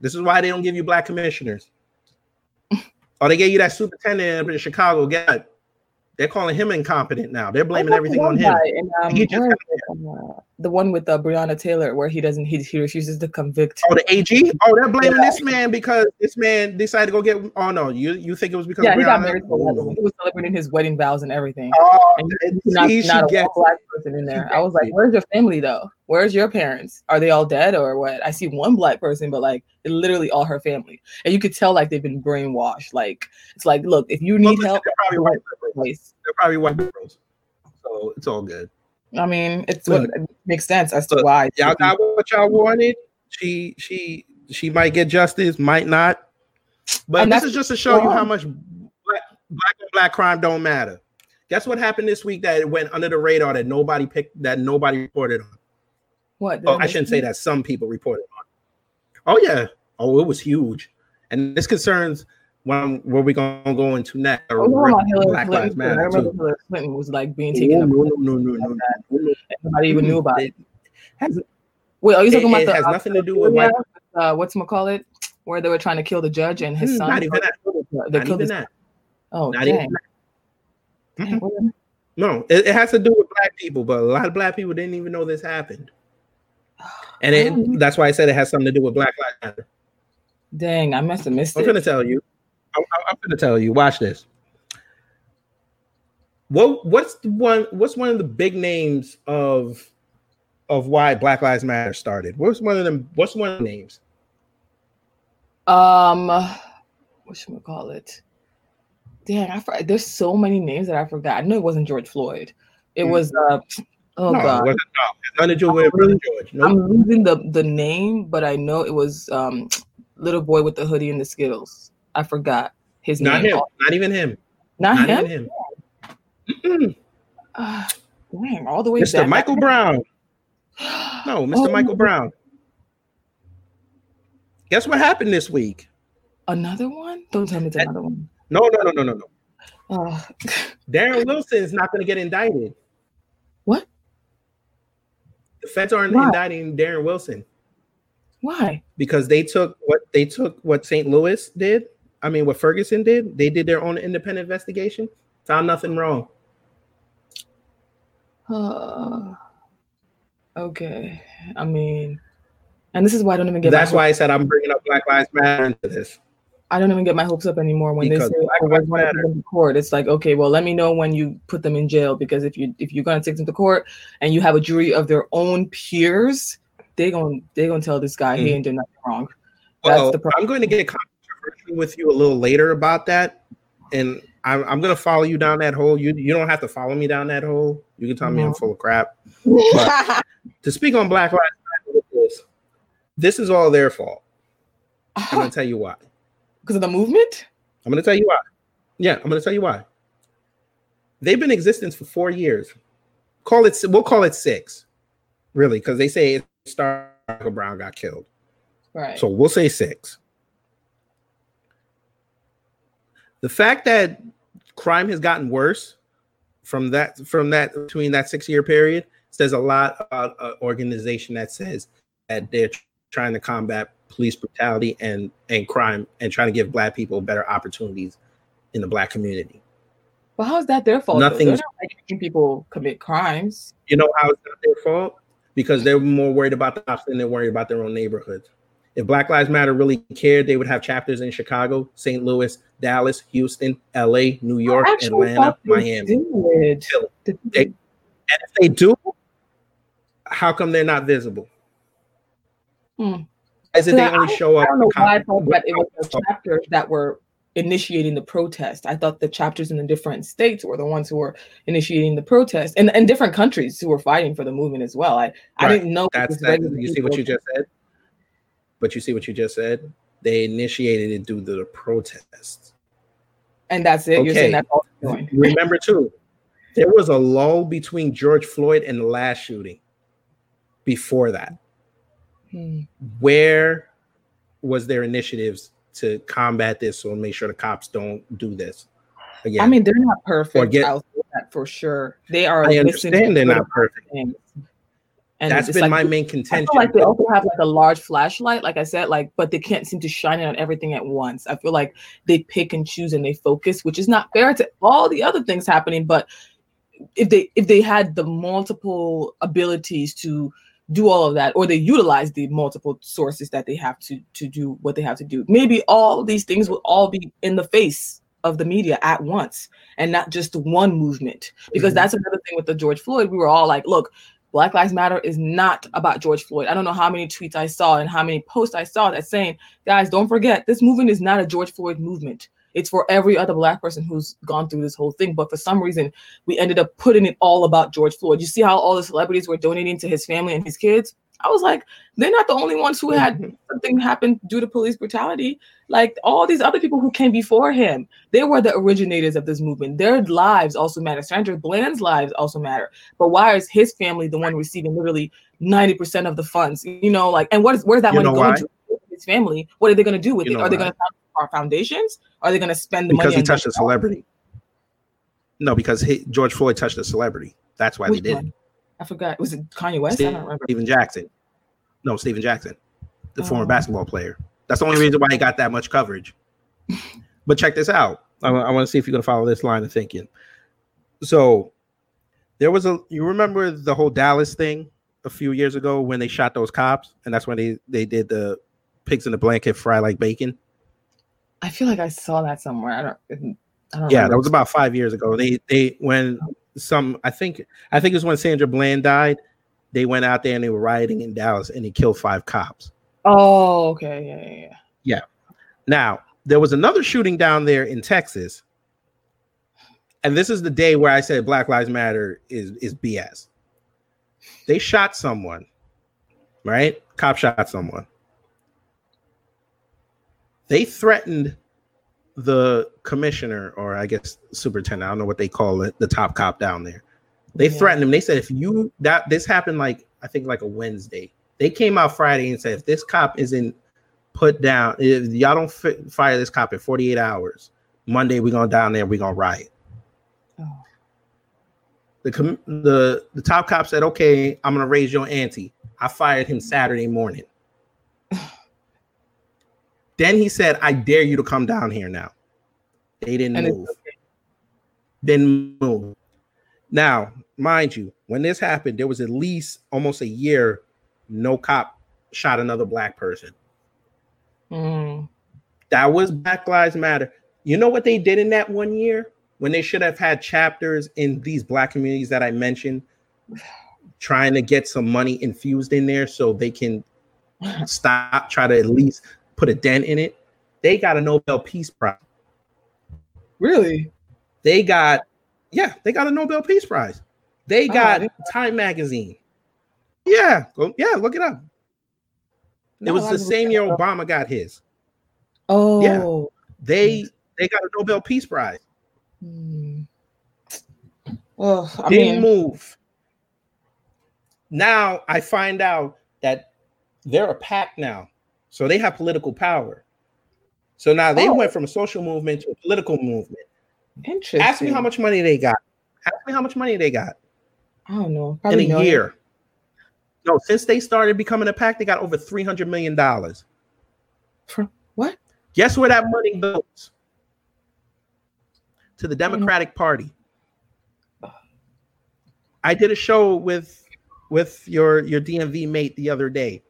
This is why they don't give you black commissioners. [laughs] oh, they gave you that superintendent up in Chicago. Get they're calling him incompetent now. They're blaming everything on him. in, um, He just where is it? The one with uh, Breonna Taylor, where he doesn't, he, he refuses to convict. Oh, the AG. Oh, they're blaming Yeah. this man because this man decided to go get. Oh no, you you think it was because yeah, of he got married. Ooh. he was celebrating his wedding vows and everything. Oh, and and not, he not a get black person in there. I was like, "Where's your family, though? Where's your parents? Are they all dead or what?" I see one black person, but like literally all her family, and you could tell like they've been brainwashed. Like it's like, look, if you need help, They're probably white liberals. They're probably white liberals. So it's all good. I mean, it's Look. what it makes sense as to Look, why Y'all got what y'all wanted. She she she might get justice, might not. But And this is just to show you how much black, black on black crime don't matter. Guess what happened this week that it went under the radar that nobody picked that nobody reported on. what? Oh, I shouldn't say that. Some people reported on. Oh yeah. Oh, it was huge, and this concerns when where we gonna go into next. Oh, no, Black Lives Clinton. I remember too. Hillary Clinton was like being taken. up no, no, no, no, no, no. Nobody even knew about it. Has- Wait, are you talking It- about it the has uh, nothing to do with yeah, uh, what's call it? Where they were trying to kill the judge and his Hmm, son. not even that. They Not killed even that. Oh, Not dang. even that. Dang, what- No, it, it has to do with black people, but a lot of black people didn't even know this happened. [sighs] And it, Oh. that's why I said it has something to do with Black Lives Matter. Dang, I must have missed I'm it. gonna tell you. I'm, I'm- I'm gonna tell you. Watch this. What what's the one? What's one of the big names of of why Black Lives Matter started? What's one of them? What's one of the names? Um, what should we call it? Dang, I for, there's so many names that I forgot. I know it wasn't George Floyd. It Mm. was uh, oh no, it god, wasn't, no, nothing to do with Brother George. No, I'm losing the the name, but I know it was um, little boy with the hoodie and the Skittles. I forgot his not name. him. Not even him. Not, Not him. even him. Mm-mm. Ah, all the way Mr. back. Michael Brown. No, Mr. Oh, Michael Brown. Guess what happened this week? Another one? Don't tell me it's another one. No, no, no, no, no, no. Oh, Darren Wilson is not going to get indicted. What? The feds aren't Why? indicting Darren Wilson why? because they took what they took what St. Louis did. I mean, what Ferguson did. They did their own independent investigation. Found nothing wrong. Uh, [sighs] okay. I mean, and this is why I don't even get. That's why I said I'm bringing up Black Lives Matter into this. I don't even get my hopes up anymore when Because they say oh, we're going to them to court. It's like okay, well, let me know when you put them in jail because if you if you're going to take them to court and you have a jury of their own peers, they going they gonna tell this guy he Mhm. ain't done nothing wrong. That's Well, the problem. I'm going to get with you a little later about that, and I'm, I'm going to follow you down that hole. You you don't have to follow me down that hole. You can tell me I'm full of crap. [laughs] To speak on Black Lives Matter this, is all their fault. I'm going [laughs] to tell you why. Because of the movement. I'm going to tell you why. Yeah, I'm going to tell you why. They've been in existence for four years. Call it. We'll call it six, really, because they say it started. Michael Brown got killed. Right. So we'll say six. The fact that crime has gotten worse from that from that between that six year period says a lot about an organization that says that they're trying to combat police brutality and and crime and trying to give black people better opportunities in the black community. but how is that their fault? They're not making people commit crimes. You know how it's not their fault? Because they're more worried about the cops than they're worried about their own neighborhoods. If Black Lives Matter really cared, they would have chapters in Chicago, St. Louis, Dallas, Houston, LA, New York, Atlanta, Miami. did. Philly. Did- They- And if they do, how come they're not visible? Hmm. As if they I- only show I up. don't know why I thought that it was the chapters that were initiating the protest. I thought the chapters in the different states were the ones who were initiating the protest, and and different countries who were fighting for the movement as well. I I didn't know That's that. You see what you just said? But you see what you just said? They initiated it due to the protests. and that's it. You're saying Okay. that's all. [laughs] Remember too, there was a lull between George Floyd and the last shooting. before that? Hmm. Where was their initiatives to combat this or make sure the cops don't do this again? I mean, they're not perfect. get- I'll say that for sure. They are. I understand they're not perfect. things. And That's been like- my main I contention. feel like they also have like a large flashlight, like I said, like, but they can't seem to shine it on everything at once. I feel like they pick and choose and they focus, which is not fair to all the other things happening. But if they if they had the multiple abilities to do all of that, or they utilize the multiple sources that they have to to do what they have to do, maybe all these things would all be in the face of the media at once and not just one movement. Because Mhm. that's another thing with the George Floyd. We were all like, look, Black Lives Matter is not about George Floyd. I don't know how many tweets I saw and how many posts I saw that saying, guys, don't forget, this movement is not a George Floyd movement. It's for every other Black person who's gone through this whole thing. But for some reason, we ended up putting it all about George Floyd. You see how all the celebrities were donating to his family and his kids? I was like, they're not the only ones who had mm-hmm. something happen due to police brutality. Like all these other people who came before him, they were the originators of this movement. Their lives also matter. Sandra Bland's lives also matter. But why is his family the one receiving literally 90% of the funds? You know, like, and what is where's that You money going why? to? His family. What are they going to do with You it? Are they going to our foundations? Are they going to spend the because money Because he touched a celebrity. No, because he, George Floyd touched a celebrity. That's why Which they did one? I forgot. Was it Kanye West? I don't remember. Stephen Jackson. No, Stephen Jackson, the former Oh. basketball player. That's the only reason why he got that much coverage. [laughs] but check this out. I, want to see if you're going to follow this line of thinking. So there was a, you remember the whole Dallas thing a few years ago when they shot those cops? And that's when they, they did the pigs in the blanket fry like bacon. I feel like I saw that somewhere. I don't. I don't Yeah, remember. that was about five years ago. They they when oh. Some I think I think it was when Sandra Bland died. They went out there and they were rioting in Dallas and they killed five cops. Oh, okay. Yeah, yeah, yeah. Now there was another shooting down there in Texas, and this is the day where I said Black Lives Matter is is BS. They shot someone, right? Cop shot someone. They threatened the commissioner, or I guess superintendent. I don't know what they call it, the top cop down there. They Yeah. threatened him. They said if you that this happened like I think like a Wednesday. They came out Friday and said if this cop isn't put down, if y'all don't fi- fire this cop in 48 hours, Monday we're gonna down there, we're gonna riot. Oh. The com- the the top cop said, "Okay, I'm gonna raise your ante." I fired him Saturday morning. [laughs] then he said, "I dare you to come down here now." They didn't And move. Didn't move. Now, mind you, when this happened, there was at least almost a year no cop shot another black person. Mm. That was Black Lives Matter. You know what they did in that one year when they should have had chapters in these black communities that I mentioned, trying to get some money infused in there so they can [laughs] stop, try to at least put a dent in it. They got a Nobel Peace Prize. Really? They got, yeah, they got a Nobel Peace Prize. They Oh, got didn't- Time Magazine. Yeah, go, yeah, look it up. It was I the same year. Obama got his. Oh. Yeah. They they got a Nobel Peace Prize. Hmm. Well, I didn't mean, move. Now I find out that they're a PAC now, so they have political power. So now they Oh. went from a social movement to a political movement. interesting. Ask me how much money they got. Ask me how much money they got I don't know. in a million. year. No, since they started becoming a PAC, they got over three hundred million dollars. From what? Guess where that money goes? To the Democratic Party. I did a show with with your your DMV mate the other day.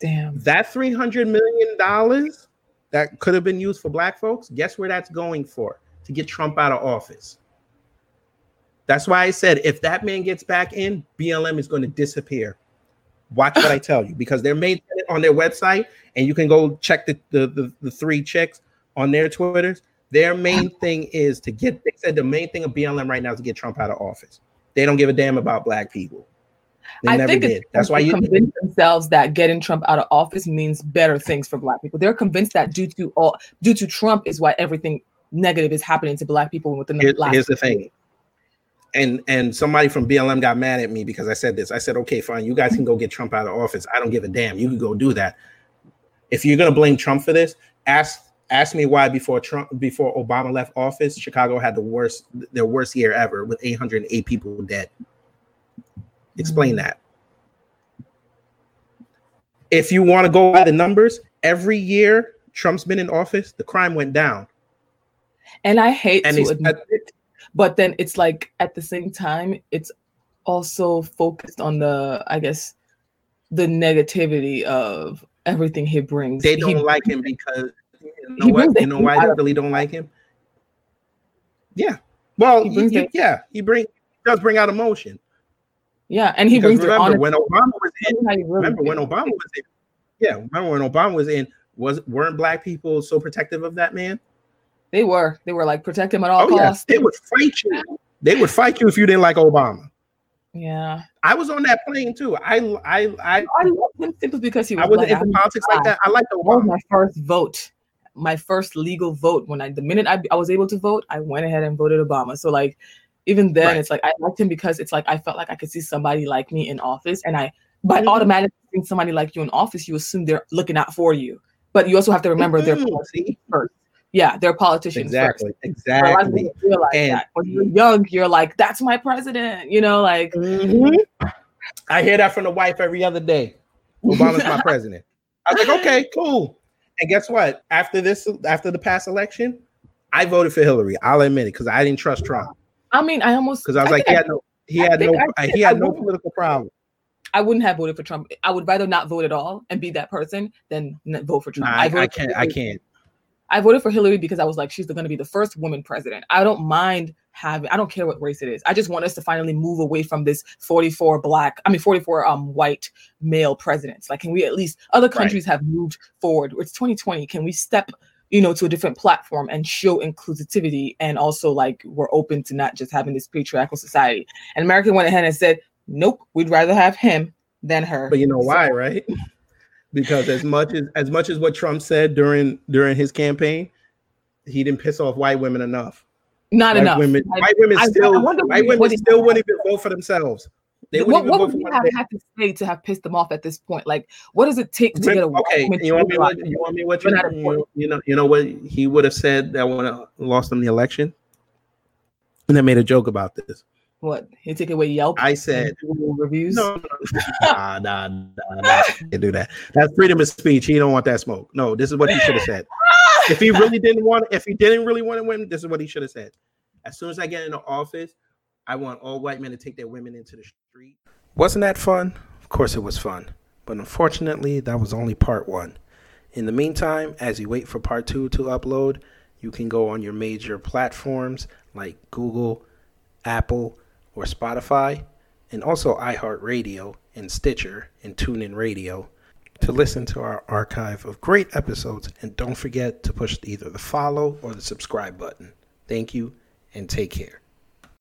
Damn. That three hundred million dollars that could have been used for black folks. Guess where that's going for? To get Trump out of office. That's why I said if that man gets back in, BLM is going to disappear. Watch what I [laughs] tell you because they're made on their website, and you can go check the, the, the, the three chicks on their Twitters. Their main [laughs] thing is to get, they said the main thing of BLM right now is to get Trump out of office. They don't give a damn about black people. They I never think did. That's why they you convince themselves that getting Trump out of office means better things for Black people. They're convinced that due to all due to Trump is why everything negative is happening to Black people within the Here- last. here's the thing. and and somebody from BLM got mad at me because I said this. I said, okay, fine, you guys can go get Trump out of office. I don't give a damn. You can go do that. If you're gonna blame Trump for this, ask ask me why before Trump before Obama left office, Chicago had the worst their worst year ever with 808 people dead. Explain that. If you want to go by the numbers, every year Trump's been in office, the crime went down. And I hate And to admit it, but then it's like at the same time, it's also focused on the, I guess, the negativity of everything he brings. They He- don't like him because you know He what? You know why they really don't like him? Yeah. Well, He he- brings yeah, he bring he does bring out emotion. Yeah, and he Because brings remember when Obama was in, really remember when. Obama was in, yeah, remember when Obama was in, was weren't black people so protective of that man? They were, they were like protect him at all Oh yeah, costs. they would fight you. They would fight you if you didn't like Obama. Yeah, I was on that plane too. I I I, I love him simply because he was. I wasn't black. into politics like that. I liked Obama. my first vote, my first legal vote. When I the minute I, I was able to vote, I went ahead and voted Obama. So like even then, Right. it's like I liked him because it's like I felt like I could see somebody like me in office, and I by Mhm. automatically seeing somebody like you in office, you assume they're looking out for you. But you also have to remember they're Mhm, politicians see? first. Yeah, they're politicians Exactly, first. Exactly. And- that. When you're young, you're like, "That's my president," you know, like. Mhm. I hear that from the wife every other day. Obama's my [laughs] president. I was like, okay, cool. And guess what? After this, after the past election, I voted for Hillary. I'll admit it because I didn't trust Trump I mean, I almost because I was I like, he I- had no, he I had no, I he had I no political problem. I wouldn't have voted for Trump. I would rather not vote at all and be that person than vote for Trump. I, I for can't, I can't. I voted for Hillary because I was like, she's going to be the first woman president. I don't mind having. I don't care what race it is. I just want us to finally move away from this 44 black. I mean, 44 um white male presidents. Like, can we at least? Other countries have moved forward. It's 2020. Can we step? You know, to a different platform and show inclusivity, and also like we're open to not just having this patriarchal society. And America went ahead and said, "Nope, we'd rather have him than her." But you know why, right? [laughs] Because as much as as much as what Trump said during during his campaign, he didn't piss off white women enough. Not white enough. Women, I- white women I- I still, wonder white women still wouldn't even vote for themselves. They what what would we have had to say to have pissed them off at this point? Like, what does it take to get a okay, you want me what you want me what you, you, you know you know what he would have said that would uh, have lost him the election, and I made a joke about this. What he take away Yelp? I said reviews. no, no, nah, nah, nah, nah, can't do that. That's freedom of speech. He don't want that smoke. No, this is what he should have said. if he really didn't want, if he didn't really want to win, this is what he should have said. As soon as I get into office, I want all white men to take their women into the street. Wasn't that fun? Of course it was fun. But unfortunately, that was only part one. In the meantime, as you wait for part two to upload, you can go on your major platforms like Google, Apple, or Spotify, and also iHeartRadio and Stitcher and TuneIn Radio to listen to our archive of great episodes. And don't forget to push either the follow or the subscribe button. Thank you and take care.